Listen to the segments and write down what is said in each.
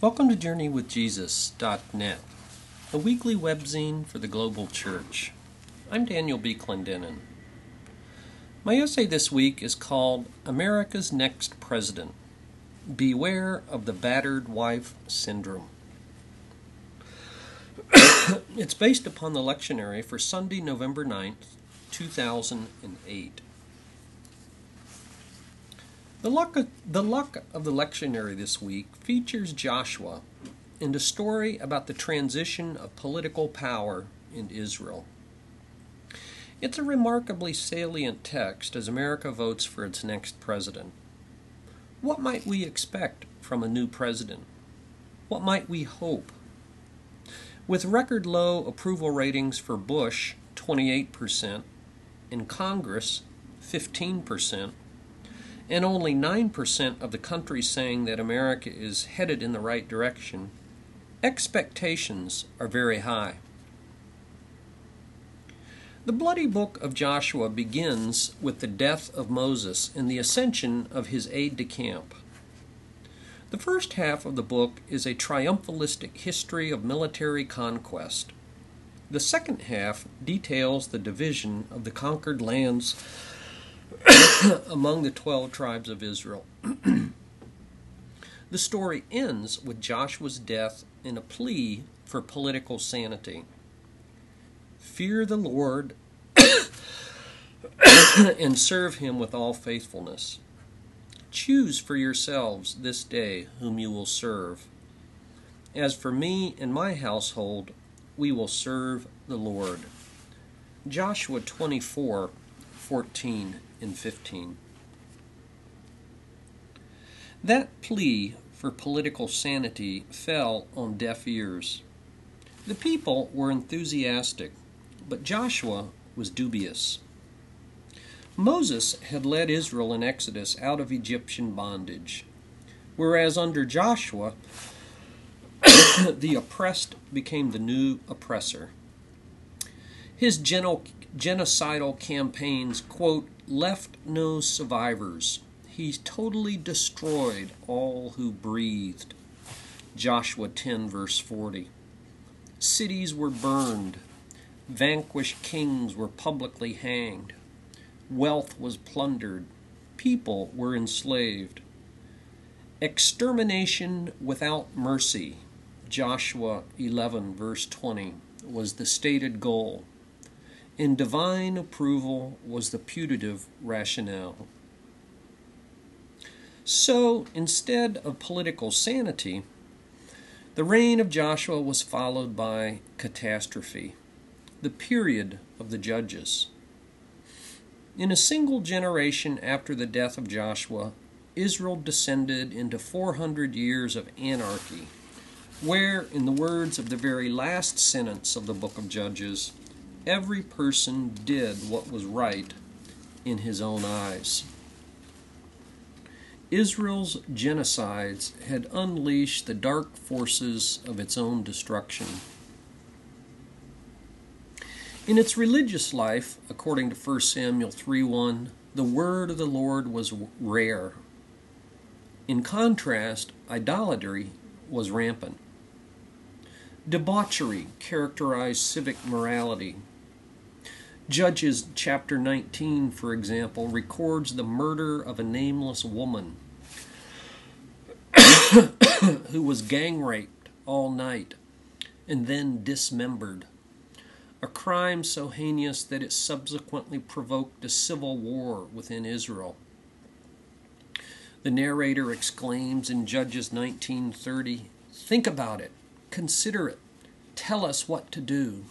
Welcome to JourneyWithJesus.net, a weekly webzine for the global church. I'm Daniel B. Clendenin. My essay this week is called America's Next President Beware of the Battered Wife Syndrome. it's based upon the lectionary for Sunday, November 9th, 2008. The luck, of, the luck of the lectionary this week features Joshua and a story about the transition of political power in Israel. It's a remarkably salient text as America votes for its next president. What might we expect from a new president? What might we hope? With record low approval ratings for Bush, 28%, in Congress, 15%, and only 9% of the country saying that America is headed in the right direction, expectations are very high. The bloody book of Joshua begins with the death of Moses and the ascension of his aide de camp. The first half of the book is a triumphalistic history of military conquest. The second half details the division of the conquered lands among the 12 tribes of Israel. the story ends with Joshua's death and a plea for political sanity. Fear the Lord and serve him with all faithfulness. Choose for yourselves this day whom you will serve. As for me and my household, we will serve the Lord. Joshua 24 14 and 15. That plea for political sanity fell on deaf ears. The people were enthusiastic, but Joshua was dubious. Moses had led Israel in Exodus out of Egyptian bondage, whereas under Joshua, the oppressed became the new oppressor. His genocidal campaigns, quote, left no survivors. He totally destroyed all who breathed. Joshua 10, verse 40. Cities were burned. Vanquished kings were publicly hanged. Wealth was plundered. People were enslaved. Extermination without mercy, Joshua 11, verse 20, was the stated goal and divine approval was the putative rationale. So, instead of political sanity, the reign of Joshua was followed by catastrophe, the period of the judges. In a single generation after the death of Joshua, Israel descended into 400 years of anarchy, where, in the words of the very last sentence of the book of Judges, every person did what was right in his own eyes. Israel's genocides had unleashed the dark forces of its own destruction. In its religious life, according to 1 Samuel 3:1, the word of the Lord was rare. In contrast, idolatry was rampant. Debauchery characterized civic morality. Judges chapter 19, for example, records the murder of a nameless woman who was gang raped all night and then dismembered. A crime so heinous that it subsequently provoked a civil war within Israel. The narrator exclaims in Judges 19:30, "Think about it, consider it, tell us what to do."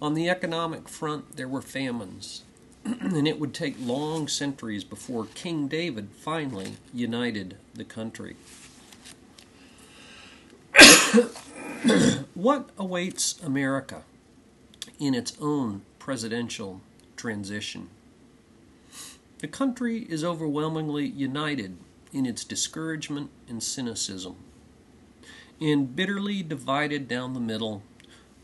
On the economic front, there were famines, and it would take long centuries before King David finally united the country. what awaits America in its own presidential transition? The country is overwhelmingly united in its discouragement and cynicism, and bitterly divided down the middle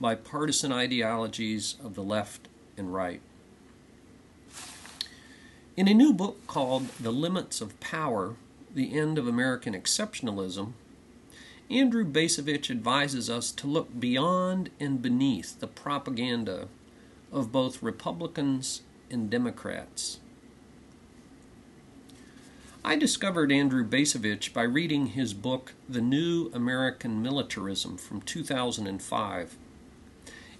by partisan ideologies of the left and right. In a new book called The Limits of Power The End of American Exceptionalism, Andrew Bacevich advises us to look beyond and beneath the propaganda of both Republicans and Democrats. I discovered Andrew Bacevich by reading his book, The New American Militarism, from 2005.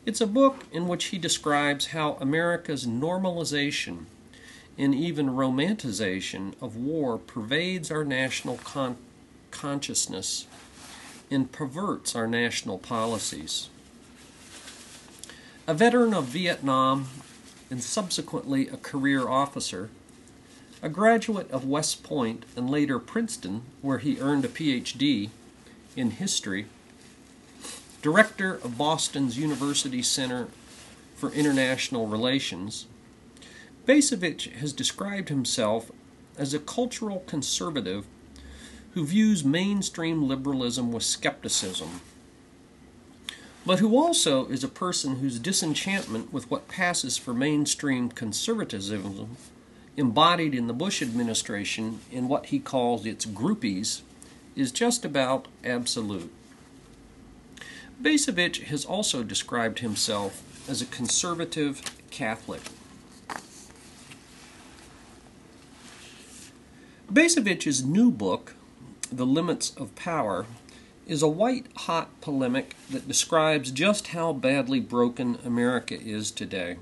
It's a book in which he describes how America's normalization and even romanticization of war pervades our national con- consciousness and perverts our national policies. A veteran of Vietnam and subsequently a career officer, a graduate of West Point and later Princeton, where he earned a PhD in history, director of Boston's University Center for International Relations, Bacevich has described himself as a cultural conservative who views mainstream liberalism with skepticism, but who also is a person whose disenchantment with what passes for mainstream conservatism, embodied in the Bush administration in what he calls its groupies, is just about absolute. Bacevich has also described himself as a conservative Catholic. Bacevich's new book, The Limits of Power, is a white hot polemic that describes just how badly broken America is today.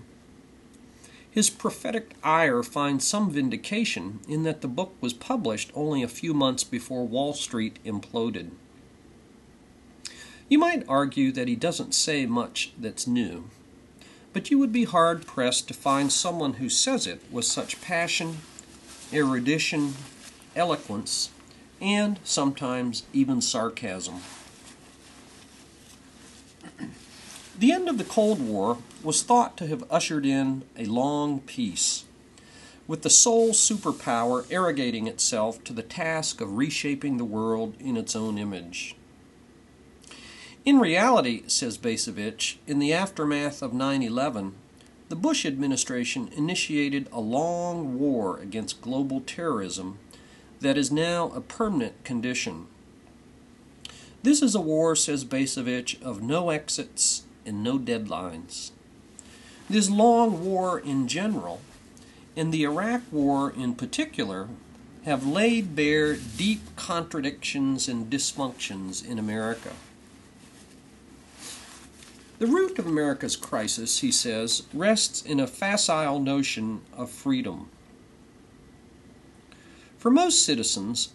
His prophetic ire finds some vindication in that the book was published only a few months before Wall Street imploded. You might argue that he doesn't say much that's new, but you would be hard pressed to find someone who says it with such passion, erudition, eloquence, and sometimes even sarcasm. The end of the Cold War was thought to have ushered in a long peace, with the sole superpower arrogating itself to the task of reshaping the world in its own image. In reality, says Bacevich, in the aftermath of 9 11, the Bush administration initiated a long war against global terrorism that is now a permanent condition. This is a war, says Bacevich, of no exits and no deadlines. This long war in general, and the Iraq War in particular, have laid bare deep contradictions and dysfunctions in America. The root of America's crisis, he says, rests in a facile notion of freedom. For most citizens,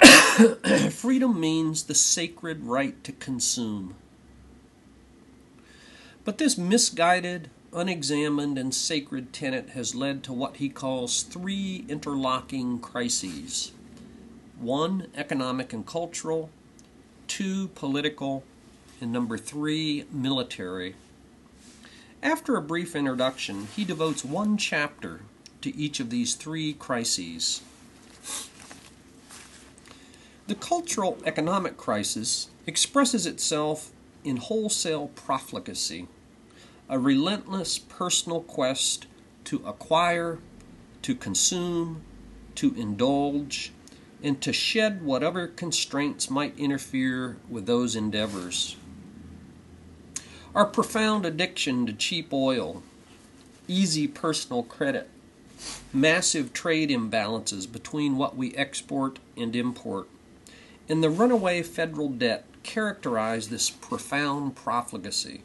freedom means the sacred right to consume. But this misguided, unexamined, and sacred tenet has led to what he calls three interlocking crises one, economic and cultural, two, political, and number three, military. After a brief introduction, he devotes one chapter to each of these three crises. The cultural economic crisis expresses itself in wholesale profligacy, a relentless personal quest to acquire, to consume, to indulge, and to shed whatever constraints might interfere with those endeavors. Our profound addiction to cheap oil, easy personal credit, massive trade imbalances between what we export and import, and the runaway federal debt characterize this profound profligacy.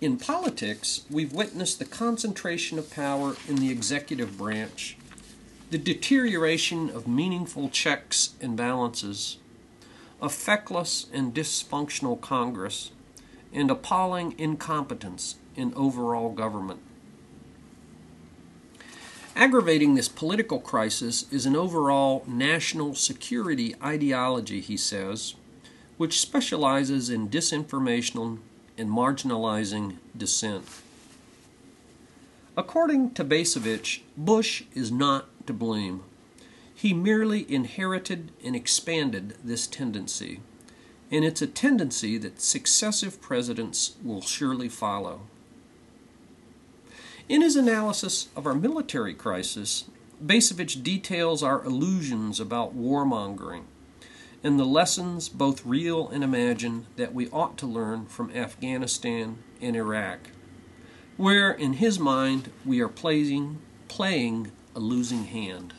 In politics, we've witnessed the concentration of power in the executive branch, the deterioration of meaningful checks and balances, a feckless and dysfunctional Congress, and appalling incompetence in overall government. Aggravating this political crisis is an overall national security ideology, he says, which specializes in disinformation and marginalizing dissent. According to Bacevich, Bush is not to blame. He merely inherited and expanded this tendency, and it's a tendency that successive presidents will surely follow. In his analysis of our military crisis, Bacevich details our illusions about warmongering and the lessons, both real and imagined, that we ought to learn from Afghanistan and Iraq, where, in his mind, we are playing, playing a losing hand.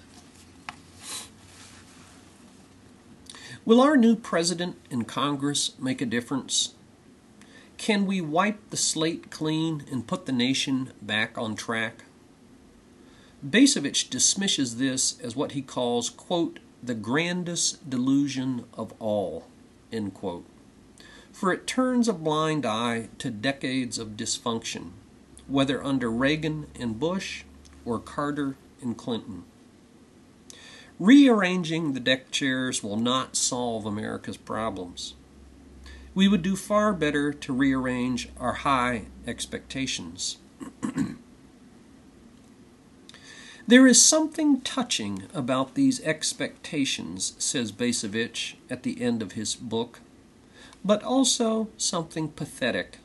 Will our new president and Congress make a difference? Can we wipe the slate clean and put the nation back on track? Bacevich dismisses this as what he calls, quote, the grandest delusion of all, end quote. For it turns a blind eye to decades of dysfunction, whether under Reagan and Bush or Carter and Clinton. Rearranging the deck chairs will not solve America's problems. We would do far better to rearrange our high expectations. There is something touching about these expectations, says Bacevich at the end of his book, but also something pathetic.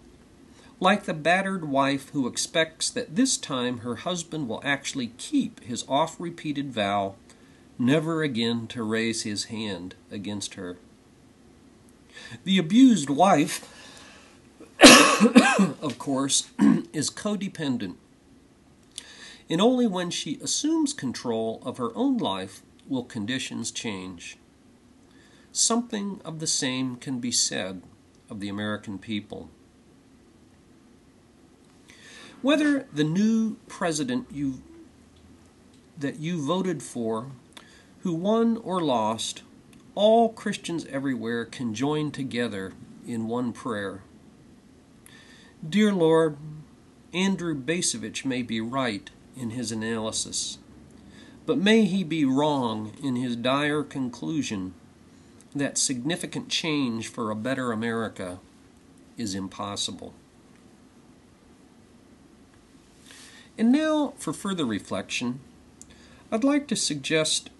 Like the battered wife who expects that this time her husband will actually keep his oft repeated vow never again to raise his hand against her. The abused wife, of course, is codependent and only when she assumes control of her own life will conditions change. Something of the same can be said of the American people. Whether the new president you that you voted for, who won or lost, all Christians everywhere can join together in one prayer. Dear Lord, Andrew Bacevich may be right in his analysis. But may he be wrong in his dire conclusion that significant change for a better America is impossible. And now, for further reflection, I'd like to suggest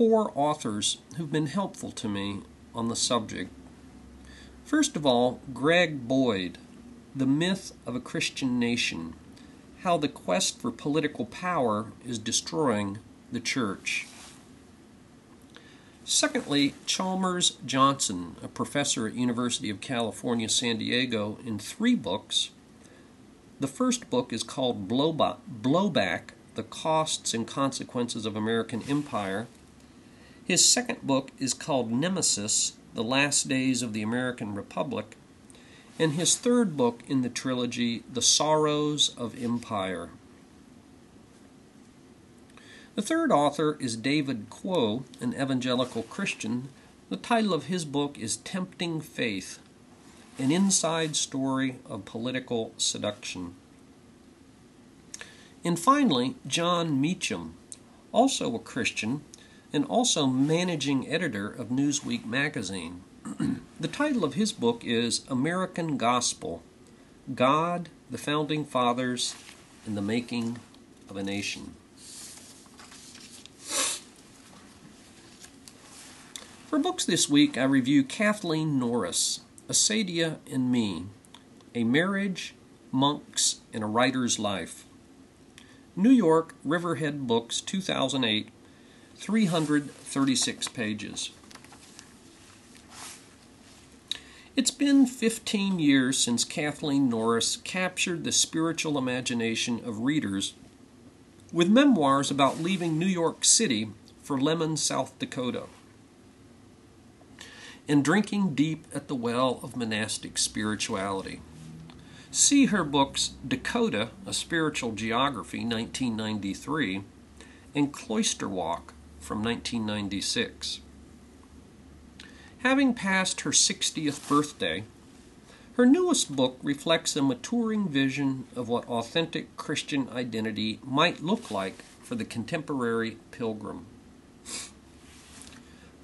four authors who've been helpful to me on the subject. First of all, Greg Boyd, The Myth of a Christian Nation how the quest for political power is destroying the church. Secondly, Chalmers Johnson, a professor at University of California, San Diego, in three books. The first book is called Blowback, The Costs and Consequences of American Empire. His second book is called Nemesis, The Last Days of the American Republic and his third book in the trilogy, The Sorrows of Empire. The third author is David Kuo, an evangelical Christian. The title of his book is Tempting Faith An Inside Story of Political Seduction. And finally, Jon Meacham, also a Christian and also managing editor of Newsweek magazine. the title of his book is American Gospel God, the Founding Fathers, and the Making of a Nation. For books this week, I review Kathleen Norris, Acedia and Me A Marriage, Monks, and a Writer's Life. New York, Riverhead Books, 2008, 336 pages. It's been 15 years since Kathleen Norris captured the spiritual imagination of readers with memoirs about leaving New York City for Lemmon, South Dakota, and drinking deep at the well of monastic spirituality. See her books Dakota, A Spiritual Geography, 1993, and Cloister Walk from 1996. Having passed her 60th birthday, her newest book reflects a maturing vision of what authentic Christian identity might look like for the contemporary pilgrim.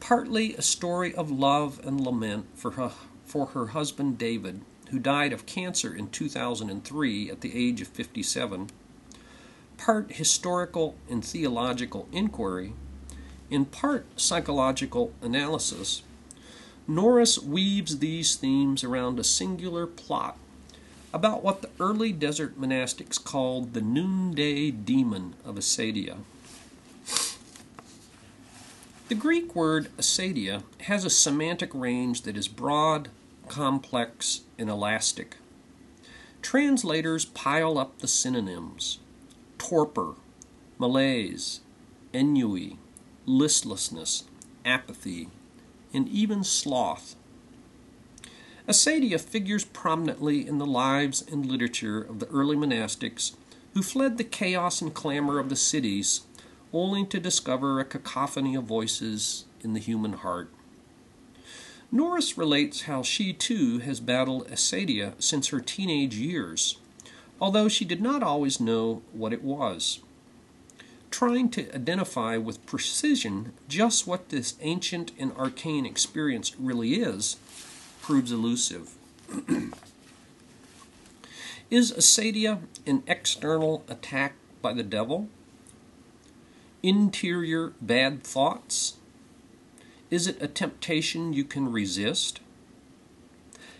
Partly a story of love and lament for her, for her husband David, who died of cancer in 2003 at the age of 57, part historical and theological inquiry, in part psychological analysis Norris weaves these themes around a singular plot about what the early desert monastics called the noonday demon of Acedia. The Greek word acedia has a semantic range that is broad, complex, and elastic. Translators pile up the synonyms torpor, malaise, ennui, listlessness, apathy, and even sloth. Acedia figures prominently in the lives and literature of the early monastics who fled the chaos and clamor of the cities only to discover a cacophony of voices in the human heart. Norris relates how she too has battled acedia since her teenage years, although she did not always know what it was. Trying to identify with precision just what this ancient and arcane experience really is proves elusive. is acedia an external attack by the devil? Interior bad thoughts? Is it a temptation you can resist?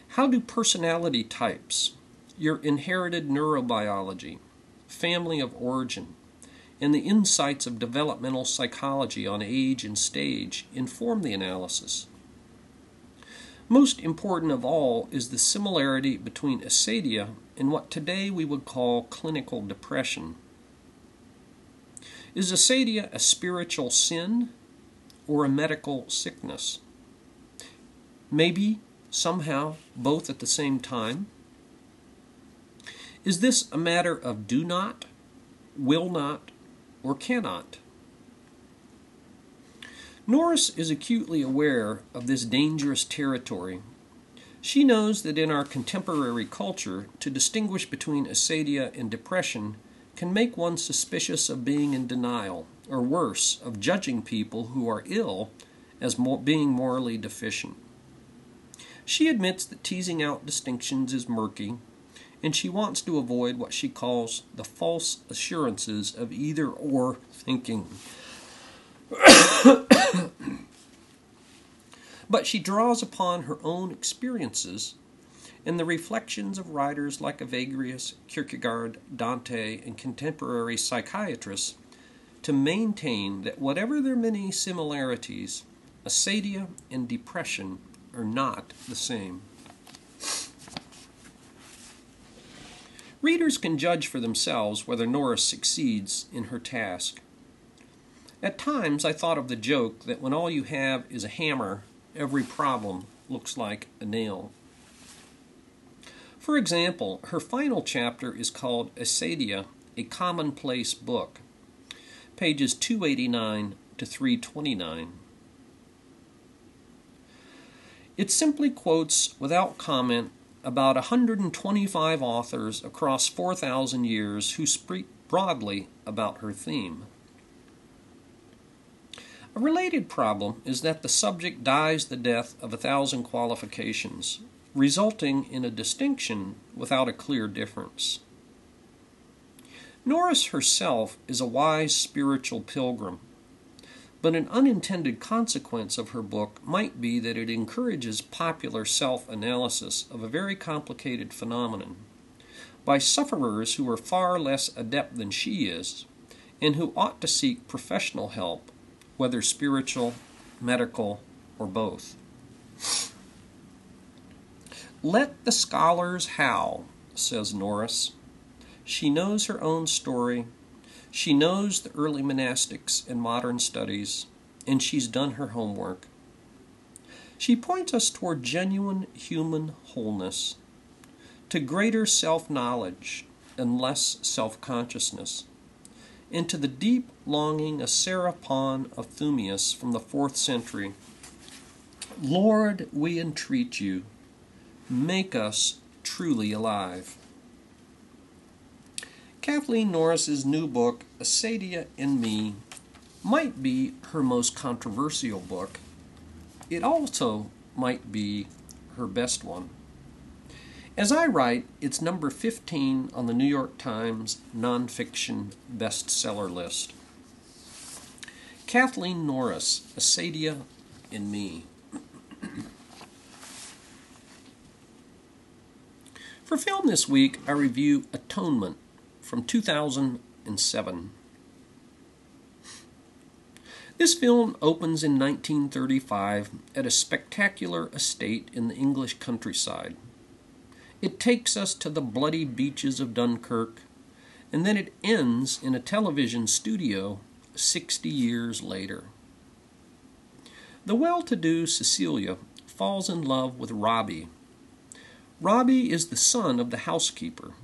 How do personality types, your inherited neurobiology, family of origin, and the insights of developmental psychology on age and stage inform the analysis? Most important of all is the similarity between acedia and what today we would call clinical depression. Is acedia a spiritual sin or a medical sickness? Maybe, somehow, both at the same time? Is this a matter of do not, will not, or cannot? Norris is acutely aware of this dangerous territory. She knows that in our contemporary culture, to distinguish between acedia and depression can make one suspicious of being in denial or worse, of judging people who are ill as being morally deficient. She admits that teasing out distinctions is murky, and she wants to avoid what she calls the false assurances of either or thinking. but she draws upon her own experiences and the reflections of writers like Evagrius, Kierkegaard, Dante, and contemporary psychiatrists to maintain that whatever their many similarities, acedia and depression are not the same. Readers can judge for themselves whether Norris succeeds in her task. At times I thought of the joke that when all you have is a hammer, every problem looks like a nail. For example, her final chapter is called Acedia, a Commonplace Book pages 289 to 329. It simply quotes without comment about 125 authors across 4,000 years who speak broadly about her theme. A related problem is that the subject dies the death of a thousand qualifications, resulting in a distinction without a clear difference. Norris herself is a wise spiritual pilgrim, but an unintended consequence of her book might be that it encourages popular self analysis of a very complicated phenomenon by sufferers who are far less adept than she is and who ought to seek professional help, whether spiritual, medical, or both. Let the scholars howl, says Norris. She knows her own story. She knows the early monastics and modern studies, and she's done her homework. She points us toward genuine human wholeness, to greater self knowledge and less self consciousness, and to the deep longing of Serapion of Thmuis from the fourth century Lord, we entreat you, make us truly alive. Kathleen Norris's new book, Acedia and Me, might be her most controversial book. It also might be her best one. As I write, it's number 15 on the New York Times nonfiction bestseller list. Kathleen Norris, Acedia and Me. For film this week, I review Atonement from 2007. This film opens in 1935 at a spectacular estate in the English countryside. It takes us to the bloody beaches of Dunkirk, and then it ends in a television studio 60 years later. The well to do Cecilia falls in love with Robbie. Robbie is the son of the housekeeper.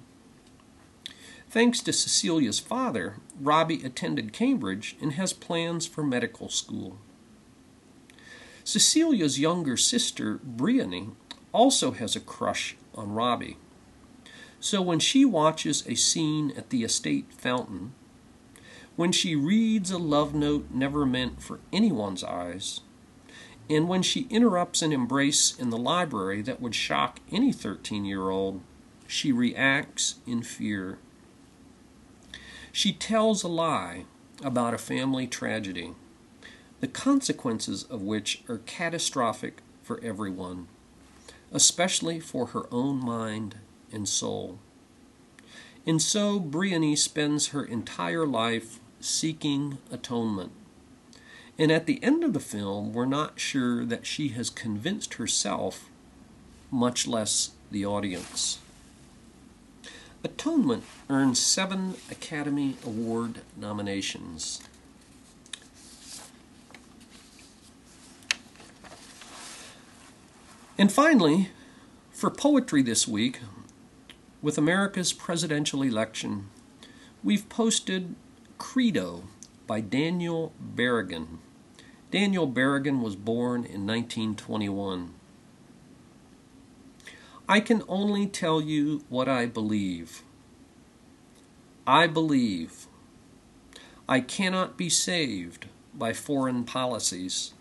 Thanks to Cecilia's father, Robbie attended Cambridge and has plans for medical school. Cecilia's younger sister, Briony, also has a crush on Robbie. So when she watches a scene at the estate fountain, when she reads a love note never meant for anyone's eyes, and when she interrupts an embrace in the library that would shock any 13 year old, she reacts in fear. She tells a lie about a family tragedy, the consequences of which are catastrophic for everyone, especially for her own mind and soul. And so Briony spends her entire life seeking atonement. And at the end of the film, we're not sure that she has convinced herself, much less the audience. Atonement earned seven Academy Award nominations. And finally, for poetry this week, with America's presidential election, we've posted Credo by Daniel Berrigan. Daniel Berrigan was born in 1921. I can only tell you what I believe. I believe I cannot be saved by foreign policies.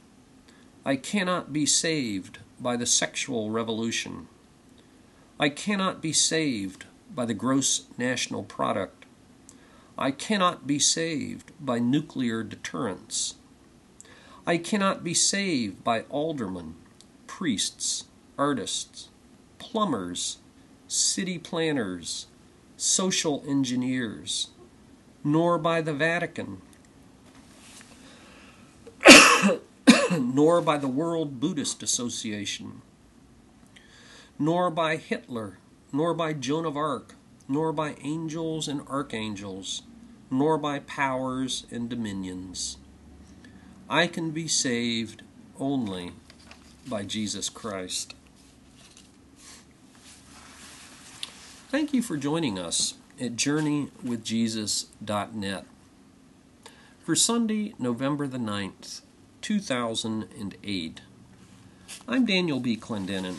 I cannot be saved by the sexual revolution. I cannot be saved by the gross national product. I cannot be saved by nuclear deterrence. I cannot be saved by aldermen, priests, artists, plumbers, city planners, social engineers, nor by the Vatican, nor by the World Buddhist Association, nor by Hitler, nor by Joan of Arc, nor by angels and archangels, nor by powers and dominions. I can be saved only by Jesus Christ. Thank you for joining us at JourneyWithJesus.net for Sunday, November the 9th, 2008. I'm Daniel B. Clendenin